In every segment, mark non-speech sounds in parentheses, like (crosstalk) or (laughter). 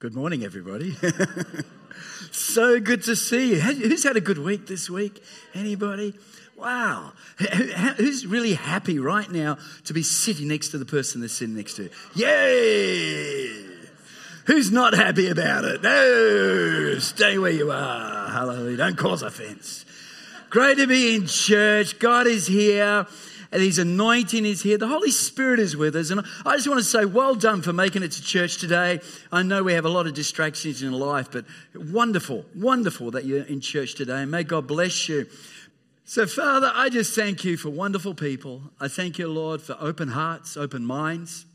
Good morning, everybody. (laughs) so good to see you. Who's had a good week this week? Anybody? Wow. Who's really happy right now to be sitting next to the person they're sitting next to? Yay! Who's not happy about it? No, stay where you are. Hallelujah. Don't cause offense. Great to be in church. God is here and His anointing is here. The Holy Spirit is with us. And I just want to say, well done for making it to church today. I know we have a lot of distractions in life, but wonderful, wonderful that you're in church today. And may God bless you. So, Father, I just thank you for wonderful people. I thank you, Lord, for open hearts, open minds.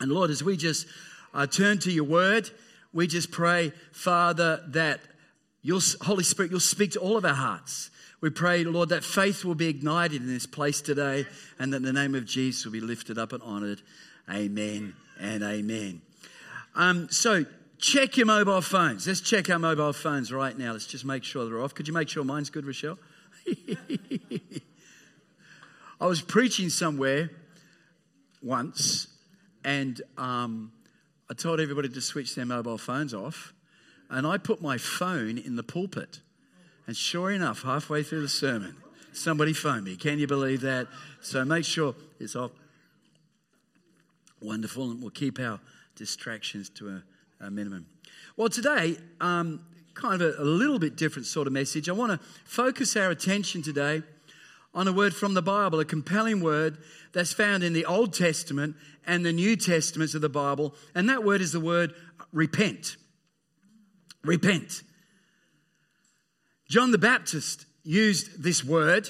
And Lord, as we just uh, turn to your word, we just pray, Father, that your Holy Spirit, you'll speak to all of our hearts. We pray, Lord, that faith will be ignited in this place today and that the name of Jesus will be lifted up and honored. Amen and amen. Um, so, check your mobile phones. Let's check our mobile phones right now. Let's just make sure they're off. Could you make sure mine's good, Rochelle? (laughs) I was preaching somewhere once and um, I told everybody to switch their mobile phones off. And I put my phone in the pulpit. And sure enough, halfway through the sermon, somebody phoned me. Can you believe that? So make sure it's off. Wonderful. And we'll keep our distractions to a, a minimum. Well, today, um, kind of a, a little bit different sort of message. I want to focus our attention today on a word from the Bible, a compelling word that's found in the Old Testament and the New Testaments of the Bible. And that word is the word repent. Repent. John the Baptist used this word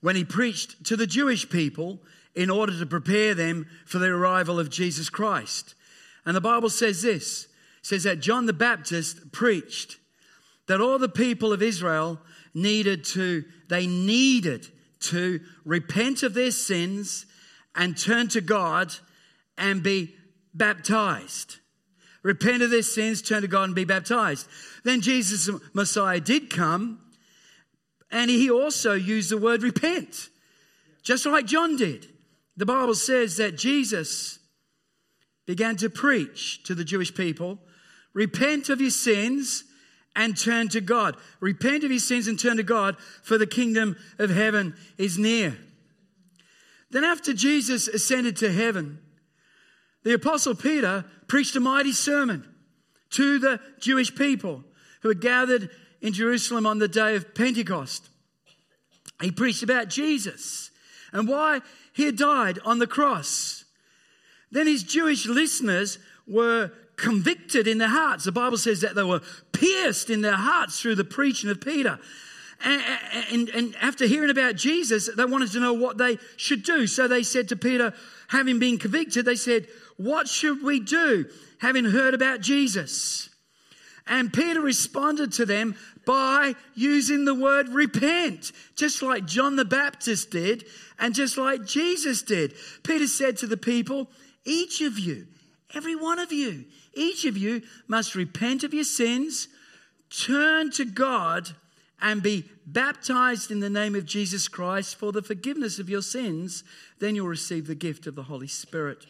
when he preached to the Jewish people in order to prepare them for the arrival of Jesus Christ. And the Bible says this says that John the Baptist preached that all the people of Israel needed to they needed to repent of their sins and turn to God and be baptized repent of their sins, turn to God, and be baptized. Then Jesus, Messiah, did come, and he also used the word repent, just like John did. The Bible says that Jesus began to preach to the Jewish people repent of your sins and turn to God. Repent of your sins and turn to God, for the kingdom of heaven is near. Then, after Jesus ascended to heaven, the Apostle Peter preached a mighty sermon to the Jewish people who had gathered in Jerusalem on the day of Pentecost. He preached about Jesus and why he had died on the cross. Then his Jewish listeners were convicted in their hearts. The Bible says that they were pierced in their hearts through the preaching of Peter. And, and, and, after hearing about Jesus, they wanted to know what they should do. So they said to Peter, having been convicted, they said, What should we do, having heard about Jesus? And Peter responded to them by using the word repent, just like John the Baptist did, and just like Jesus did. Peter said to the people, Each of you, every one of you, each of you must repent of your sins, turn to God, and be baptized in the name of Jesus Christ for the forgiveness of your sins, then you'll receive the gift of the Holy Spirit.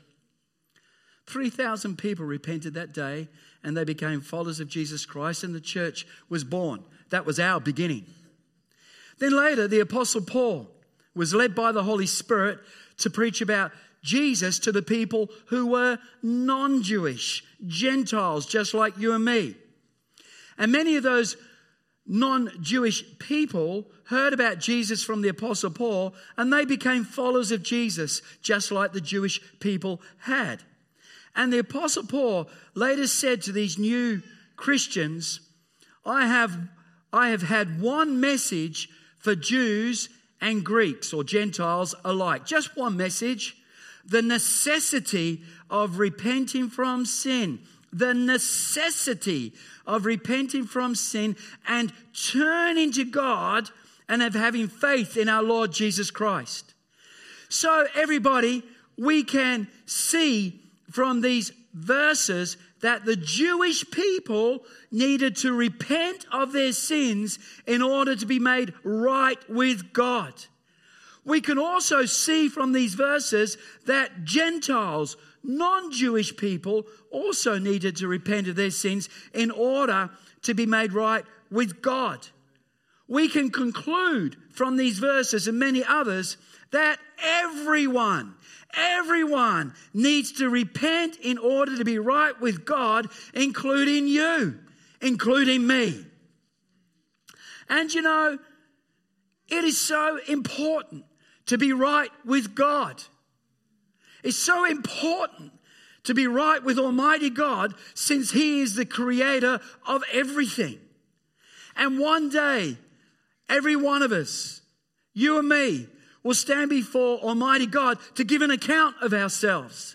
3,000 people repented that day and they became followers of Jesus Christ, and the church was born. That was our beginning. Then later, the Apostle Paul was led by the Holy Spirit to preach about Jesus to the people who were non Jewish, Gentiles, just like you and me. And many of those non Jewish people heard about Jesus from the Apostle Paul and they became followers of Jesus, just like the Jewish people had. And the Apostle Paul later said to these new Christians, I have, I have had one message for Jews and Greeks or Gentiles alike. Just one message the necessity of repenting from sin. The necessity of repenting from sin and turning to God and of having faith in our Lord Jesus Christ. So, everybody, we can see from these verses that the Jewish people needed to repent of their sins in order to be made right with God. We can also see from these verses that Gentiles, non Jewish people also needed to repent of their sins in order to be made right with God. We can conclude from these verses and many others that everyone, everyone needs to repent in order to be right with God, including you, including me. And you know, it is so important to be right with God. It's so important to be right with Almighty God since He is the creator of everything. And one day, every one of us, you and me, will stand before Almighty God to give an account of ourselves.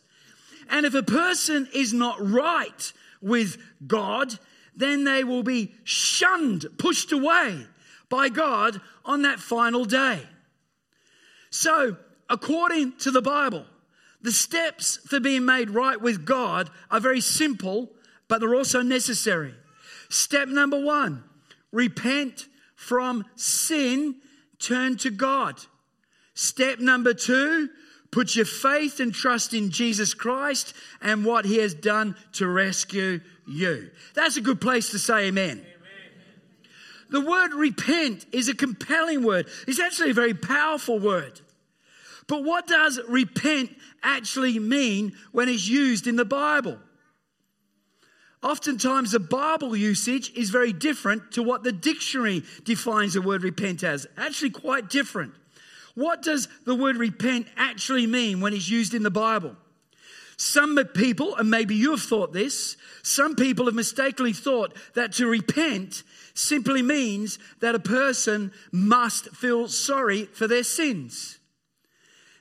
And if a person is not right with God, then they will be shunned, pushed away by God on that final day. So, according to the Bible, the steps for being made right with God are very simple, but they're also necessary. Step number one repent from sin, turn to God. Step number two put your faith and trust in Jesus Christ and what he has done to rescue you. That's a good place to say amen. The word repent is a compelling word. It's actually a very powerful word. But what does repent actually mean when it's used in the Bible? Oftentimes, the Bible usage is very different to what the dictionary defines the word repent as. Actually, quite different. What does the word repent actually mean when it's used in the Bible? Some people, and maybe you have thought this, some people have mistakenly thought that to repent simply means that a person must feel sorry for their sins.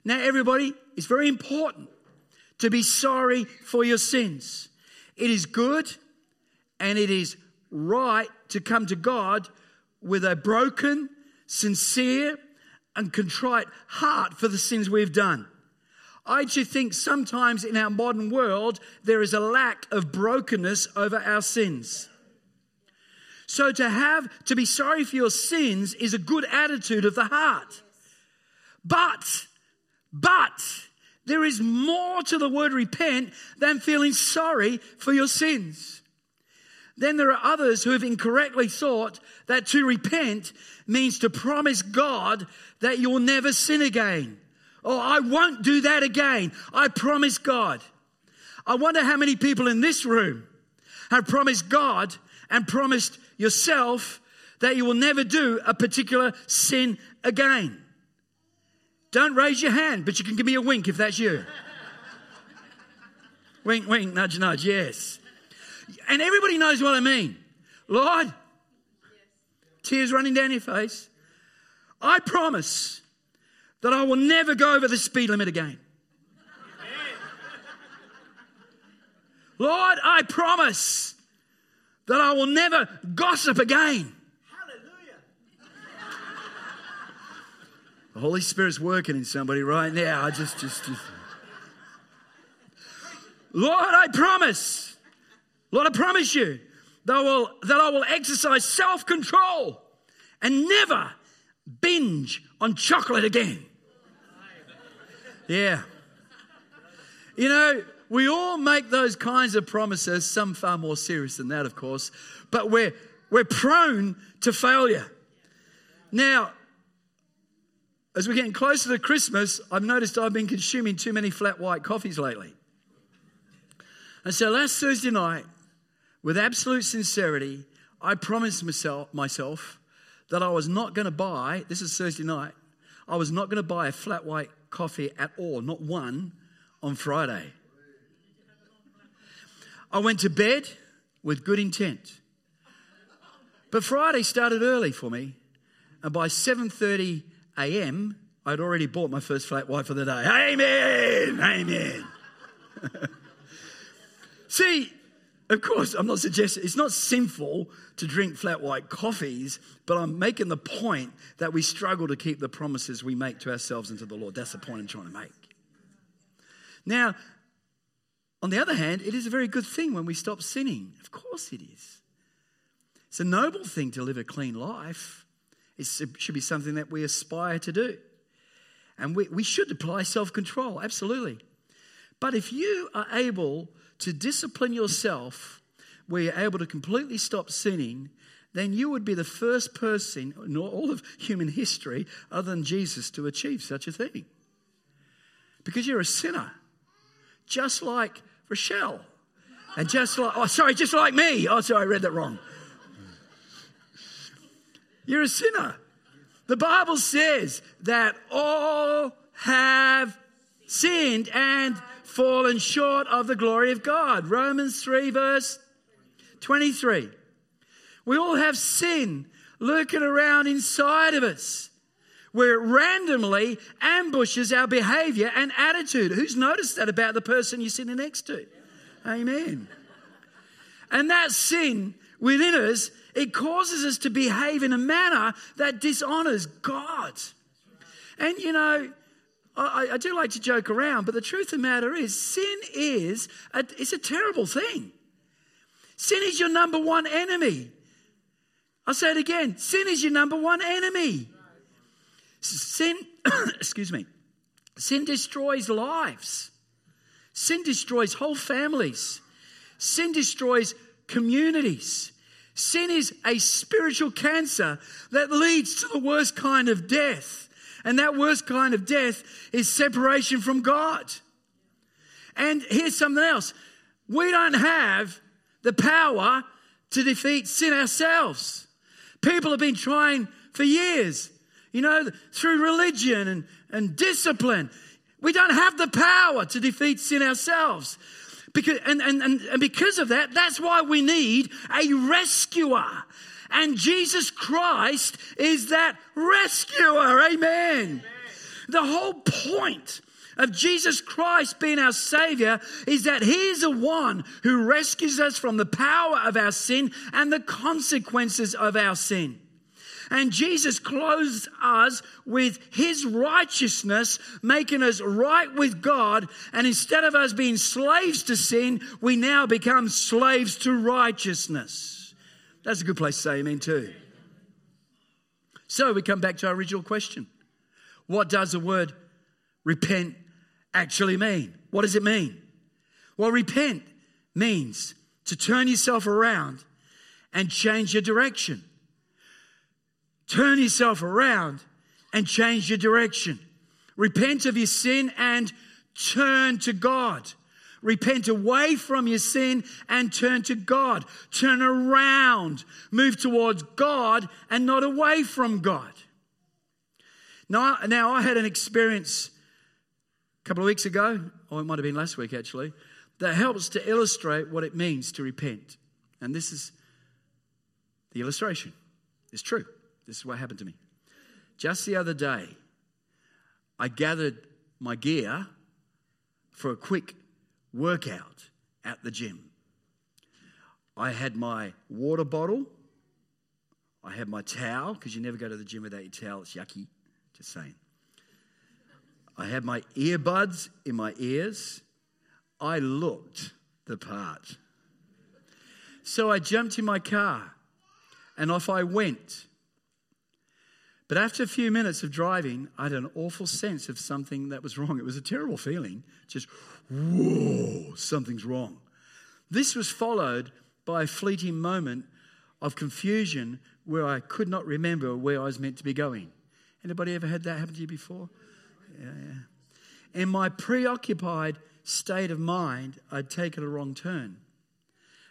Now, everybody, it's very important to be sorry for your sins. It is good and it is right to come to God with a broken, sincere, and contrite heart for the sins we've done. I do think sometimes in our modern world there is a lack of brokenness over our sins. So to have to be sorry for your sins is a good attitude of the heart. But but there is more to the word repent than feeling sorry for your sins. Then there are others who have incorrectly thought that to repent means to promise God that you will never sin again. Oh, I won't do that again. I promise God. I wonder how many people in this room have promised God and promised yourself that you will never do a particular sin again. Don't raise your hand, but you can give me a wink if that's you. (laughs) wink, wink, nudge, nudge, yes. And everybody knows what I mean. Lord, yes. tears running down your face. I promise that I will never go over the speed limit again. Lord, I promise that I will never gossip again. Hallelujah. The Holy Spirit's working in somebody right now. I just, just, just. Lord, I promise. Lord, I promise you that I will, that I will exercise self control and never binge on chocolate again. Yeah. You know, we all make those kinds of promises, some far more serious than that, of course, but we're, we're prone to failure. Now, as we're getting closer to Christmas, I've noticed I've been consuming too many flat white coffees lately. And so last Thursday night, with absolute sincerity, I promised myself, myself that I was not going to buy, this is Thursday night, I was not going to buy a flat white coffee at all, not one, on Friday. I went to bed with good intent. But Friday started early for me, and by 7:30 a.m., I'd already bought my first flat white for the day. Amen! Amen! (laughs) See, of course, I'm not suggesting it's not sinful to drink flat white coffees, but I'm making the point that we struggle to keep the promises we make to ourselves and to the Lord. That's the point I'm trying to make. Now, on the other hand, it is a very good thing when we stop sinning. Of course, it is. It's a noble thing to live a clean life. It should be something that we aspire to do. And we, we should apply self control, absolutely. But if you are able to discipline yourself where you're able to completely stop sinning, then you would be the first person in all of human history, other than Jesus, to achieve such a thing. Because you're a sinner, just like Rochelle. And just like, oh, sorry, just like me. Oh, sorry, I read that wrong. You're a sinner. The Bible says that all have sinned and fallen short of the glory of God. Romans 3, verse 23. We all have sin lurking around inside of us where it randomly ambushes our behavior and attitude. Who's noticed that about the person you're sitting next to? Amen. And that sin within us, it causes us to behave in a manner that dishonors God. And you know, I, I, do like to joke around, but the truth of the matter is, sin is a, it's a terrible thing. Sin is your number one enemy. I'll say it again. Sin is your number one enemy. Sin, (coughs) excuse me, sin destroys lives. Sin destroys whole families. Sin destroys communities. Sin is a spiritual cancer that leads to the worst kind of death. And that worst kind of death is separation from God. And here's something else we don't have the power to defeat sin ourselves. People have been trying for years, you know, through religion and, and discipline. We don't have the power to defeat sin ourselves. Because, and, and, and, and because of that, that's why we need a rescuer. And Jesus Christ is that rescuer. Amen. Amen. The whole point of Jesus Christ being our Savior is that He is the one who rescues us from the power of our sin and the consequences of our sin. And Jesus clothes us with his righteousness, making us right with God. And instead of us being slaves to sin, we now become slaves to righteousness. That's a good place to say amen too. So we come back to our original question. What does the word repent actually mean? What does it mean? Well, repent means to turn yourself around and change your direction. Turn yourself around and change your direction. Repent of your sin and turn to God. Repent away from your sin and turn to God. Turn around. Move towards God and not away from God. Now, now I had an experience a couple of weeks ago, or it might have been last week actually, that helps to illustrate what it means to repent. And this is the illustration. It's true. This is what happened to me. Just the other day, I gathered my gear for a quick workout at the gym. I had my water bottle. I had my towel, because you never go to the gym without your towel. It's yucky. Just saying. I had my earbuds in my ears. I looked the part. So I jumped in my car and off I went. But after a few minutes of driving, I had an awful sense of something that was wrong. It was a terrible feeling. Just, whoa, something's wrong. This was followed by a fleeting moment of confusion where I could not remember where I was meant to be going. Anybody ever had that happen to you before? Yeah, yeah. In my preoccupied state of mind, I'd taken a wrong turn.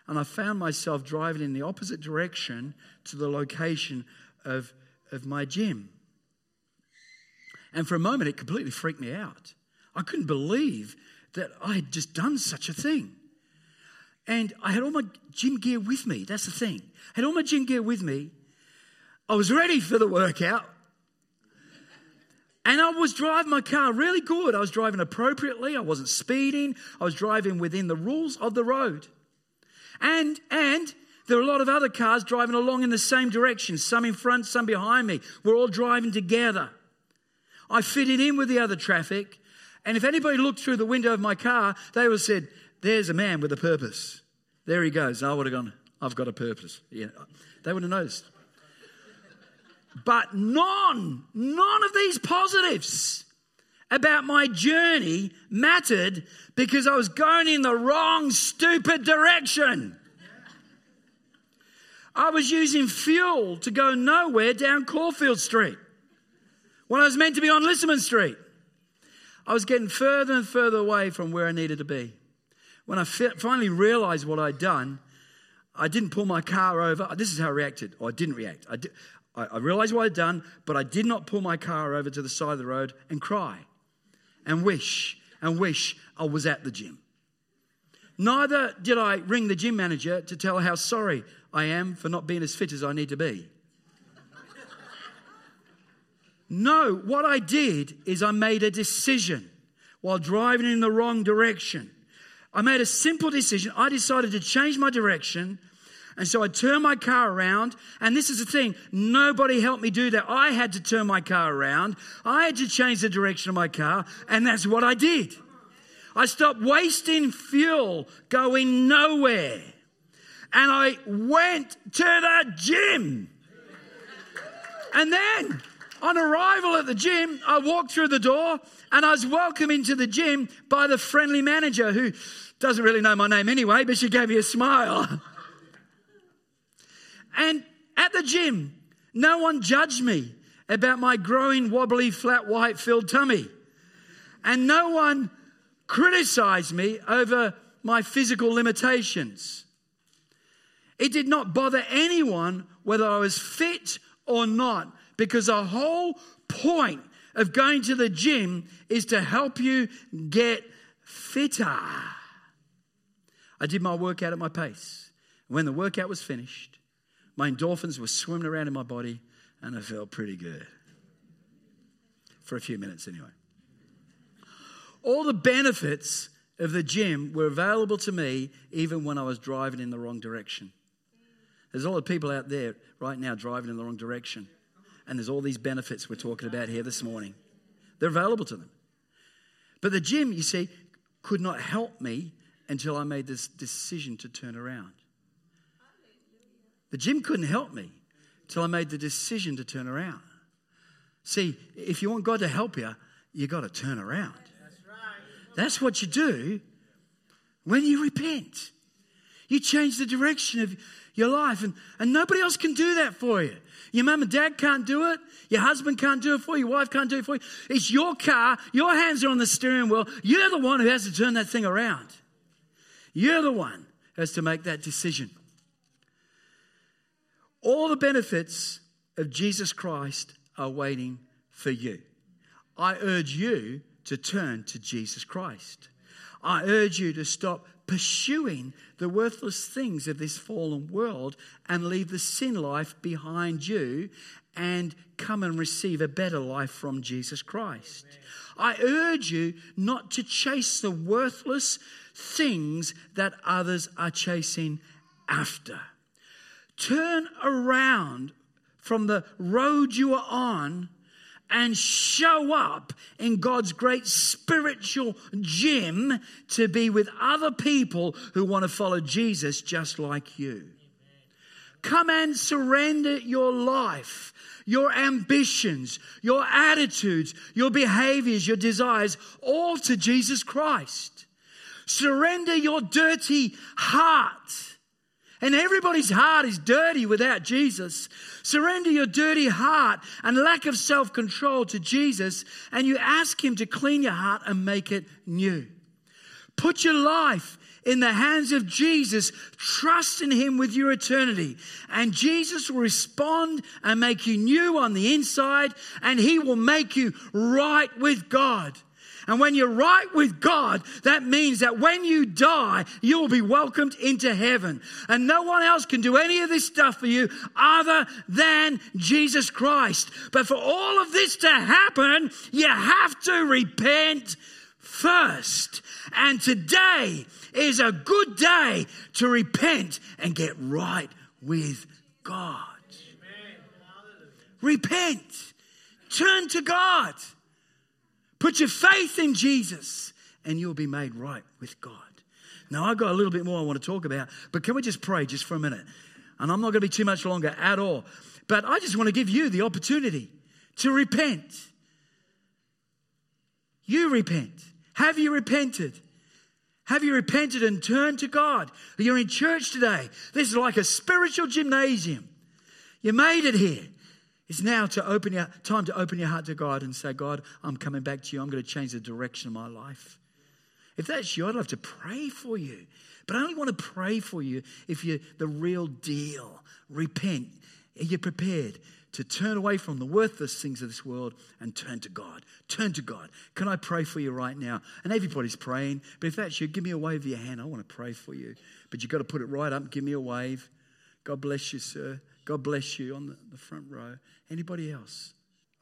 And I found myself driving in the opposite direction to the location of of my gym. And for a moment, it completely freaked me out. I couldn't believe that I had just done such a thing. And I had all my gym gear with me. That's the thing. I had all my gym gear with me. I was ready for the workout. And I was driving my car really good. I was driving appropriately. I wasn't speeding. I was driving within the rules of the road. And, and there were a lot of other cars driving along in the same direction, some in front, some behind me. We're all driving together. I fitted in with the other traffic, and if anybody looked through the window of my car, they would have said, There's a man with a purpose. There he goes. I would have gone, I've got a purpose. Yeah, they would have noticed. But none, none of these positives about my journey mattered because I was going in the wrong, stupid direction. I was using fuel to go nowhere down Caulfield Street when I was meant to be on Lissaman Street. I was getting further and further away from where I needed to be. When I finally realized what I'd done, I didn't pull my car over. This is how I reacted, or I didn't react. I, I, I realized what I'd done, but I did not pull my car over to the side of the road and cry and wish and wish I was at the gym. Neither did I ring the gym manager to tell her how sorry I am for not being as fit as I need to be. No, what I did is I made a decision while driving in the wrong direction. I made a simple decision. I decided to change my direction. And so I turned my car around. And this is the thing nobody helped me do that. I had to turn my car around. I had to change the direction of my car. And that's what I did. I stopped wasting fuel going nowhere. And I went to the gym. And then on arrival at the gym, I walked through the door and I was welcomed into the gym by the friendly manager who doesn't really know my name anyway, but she gave me a smile. and at the gym, no one judged me about my growing, wobbly, flat, white filled tummy. And no one criticized me over my physical limitations. It did not bother anyone whether I was fit or not because the whole point of going to the gym is to help you get fitter. I did my workout at my pace. When the workout was finished, my endorphins were swimming around in my body and I felt pretty good. For a few minutes, anyway. All the benefits of the gym were available to me even when I was driving in the wrong direction. There's a lot of people out there right now driving in the wrong direction. And there's all these benefits we're talking about here this morning. They're available to them. But the gym, you see, could not help me until I made this decision to turn around. The gym couldn't help me until I made the decision to turn around. See, if you want God to help you, you got to turn around. That's, right. That's what you do when you repent. You change the direction of your life, and, and nobody else can do that for you. Your mum and dad can't do it. Your husband can't do it for you. Your wife can't do it for you. It's your car. Your hands are on the steering wheel. You're the one who has to turn that thing around. You're the one who has to make that decision. All the benefits of Jesus Christ are waiting for you. I urge you to turn to Jesus Christ. I urge you to stop pursuing the worthless things of this fallen world and leave the sin life behind you and come and receive a better life from Jesus Christ. I urge you not to chase the worthless things that others are chasing after. Turn around from the road you are on and show up in God's great spiritual gym to be with other people who want to follow Jesus just like you. Come and surrender your life, your ambitions, your attitudes, your behaviors, your desires, all to Jesus Christ. Surrender your dirty heart and everybody's heart is dirty without Jesus. Surrender your dirty heart and lack of self control to Jesus, and you ask Him to clean your heart and make it new. Put your life in the hands of Jesus, trust in Him with your eternity, and Jesus will respond and make you new on the inside, and He will make you right with God. And when you're right with God, that means that when you die, you will be welcomed into heaven. And no one else can do any of this stuff for you other than Jesus Christ. But for all of this to happen, you have to repent first. And today is a good day to repent and get right with God. Repent. Turn to God. Put your faith in Jesus and you'll be made right with God. Now, I've got a little bit more I want to talk about, but can we just pray just for a minute? And I'm not going to be too much longer at all. But I just want to give you the opportunity to repent. You repent. Have you repented? Have you repented and turned to God? You're in church today. This is like a spiritual gymnasium. You made it here. It's now to open your time to open your heart to God and say, God, I'm coming back to you. I'm going to change the direction of my life. If that's you, I'd love to pray for you. But I only want to pray for you if you're the real deal. Repent. Are you prepared to turn away from the worthless things of this world and turn to God? Turn to God. Can I pray for you right now? And everybody's praying. But if that's you, give me a wave of your hand. I want to pray for you. But you've got to put it right up. Give me a wave. God bless you, sir. God bless you on the, front row. Anybody else?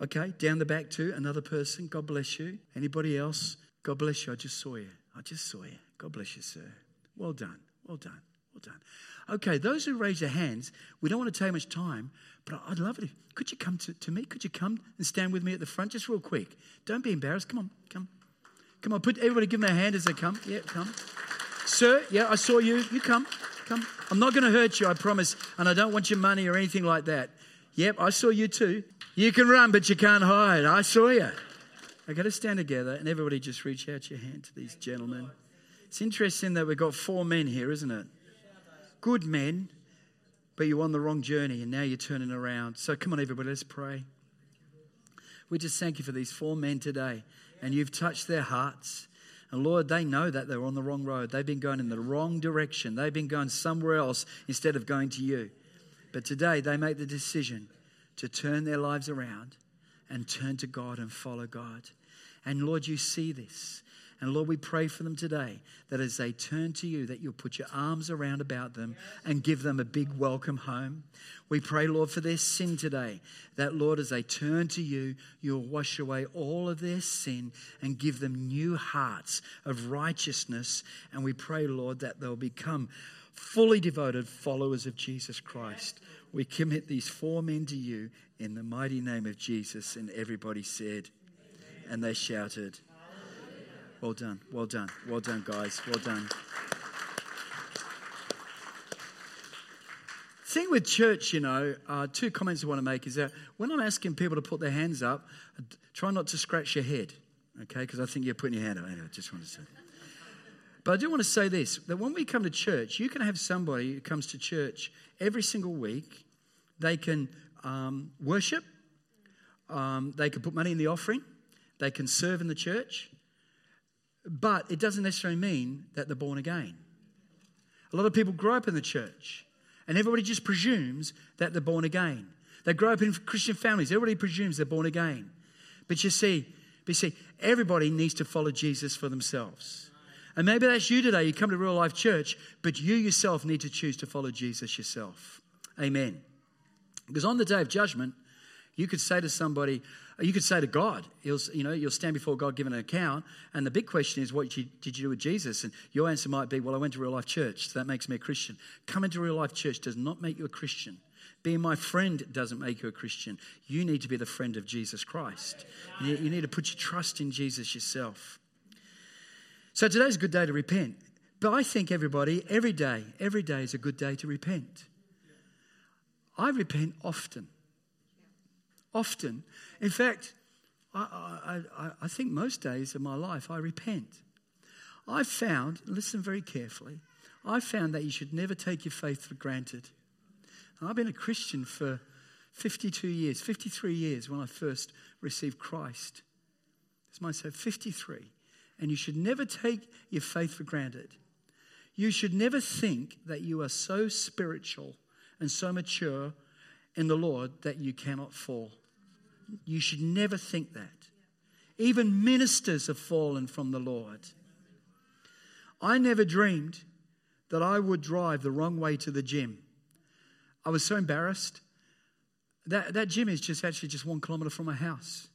Okay, down the back too, another person. God bless you. Anybody else? God bless you. I just saw you. I just saw you. God bless you, sir. Well done. Well done. Well done. Okay, those who raise their hands, we don't want to take much time, but I'd love it. If, Could you come to, to me? Could you come and stand with me at the front just real quick? Don't be embarrassed. Come on, come. Come on, put everybody give them a hand as they come. Yeah, come. Sir, yeah, I saw you. You come. Come. I'm not going to hurt you, I promise. And I don't want your money or anything like that. Yep, I saw you too. You can run, but you can't hide. I saw you. I got to stand together and everybody just reach out your hand to these gentlemen. It's interesting that we've got four men here, isn't it? Good men, but you're on the wrong journey and now you're turning around. So come on, everybody, let's pray. We just thank you for these four men today and you've touched their hearts. And Lord, they know that they're on the wrong road. They've been going in the wrong direction. They've been going somewhere else instead of going to you. But today they make the decision to turn their lives around and turn to God and follow God. And Lord, you see this. And Lord, we pray for them today that as they turn to you, that you'll put your arms around about them and give them a big welcome home. We pray, Lord, for their sin today, that, Lord, as they turn to you, you'll wash away all of their sin and give them new hearts of righteousness. And we pray, Lord, that they'll become fully devoted followers of Jesus Christ. We commit these four men to you in the mighty name of Jesus. And everybody said, and they shouted, well done, well done, well done, guys, well done. Thing with church, you know, uh, two comments I want to make is that when I'm asking people to put their hands up, try not to scratch your head, okay? Because I think you're putting your hand up. Anyway, I just wanted to say. But I do want to say this that when we come to church, you can have somebody who comes to church every single week. They can um, worship, um, they can put money in the offering, they can serve in the church, but it doesn't necessarily mean that they're born again. A lot of people grow up in the church, and everybody just presumes that they're born again. They grow up in Christian families, everybody presumes they're born again. But you see, but you see, everybody needs to follow Jesus for themselves. And maybe that's you today. You come to real life church, but you yourself need to choose to follow Jesus yourself. Amen. Because on the day of judgment, you could say to somebody, you could say to God, you'll, you know, you'll stand before God, give an account, and the big question is, what did you do with Jesus? And your answer might be, well, I went to real life church, so that makes me a Christian. Coming to real life church does not make you a Christian. Being my friend doesn't make you a Christian. You need to be the friend of Jesus Christ. You, you need to put your trust in Jesus yourself. So today's a good day to repent. But I think everybody, every day, every day is a good day to repent. I repent often often. In fact, I, I, I think most days of my life I repent. I found, listen very carefully, I found that you should never take your faith for granted. I've been a Christian for 52 years, 53 years when I first received Christ. This might say 53. And you should never take your faith for granted. You should never think that you are so spiritual and so mature in the Lord that you cannot fall. You should never think that. Even ministers have fallen from the Lord. I never dreamed that I would drive the wrong way to the gym. I was so embarrassed. That, that gym is just actually just one kilometer from my house.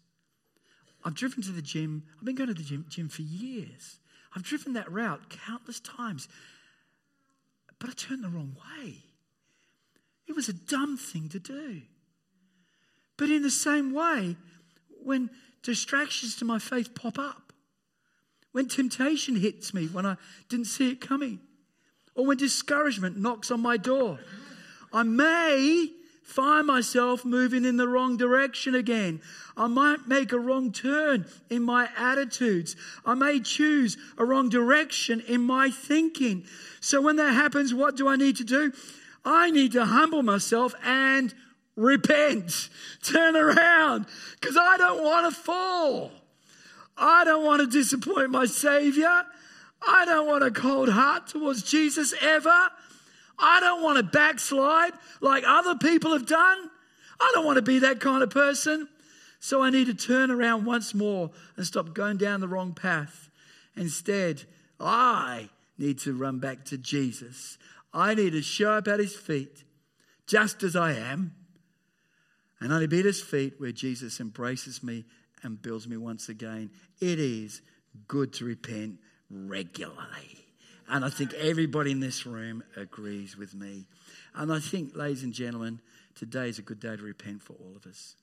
I've driven to the gym. I've been going to the gym, gym for years. I've driven that route countless times. But I turned the wrong way. It was a dumb thing to do. But in the same way, when distractions to my faith pop up, when temptation hits me when I didn't see it coming, or when discouragement knocks on my door, I may find myself moving in the wrong direction again. I might make a wrong turn in my attitudes. I may choose a wrong direction in my thinking. So when that happens, what do I need to do? I need to humble myself and repent. (laughs) Turn around because I don't want to fall. I don't want to disappoint my Savior. I don't want a cold heart towards Jesus ever. I don't want to backslide like other people have done. I don't want to be that kind of person. So I need to turn around once more and stop going down the wrong path. Instead, I need to run back to Jesus. I need to show up at his feet just as I am and only be at his feet where Jesus embraces me and builds me once again. It is good to repent regularly. And I think everybody in this room agrees with me. And I think, ladies and gentlemen, today is a good day to repent for all of us.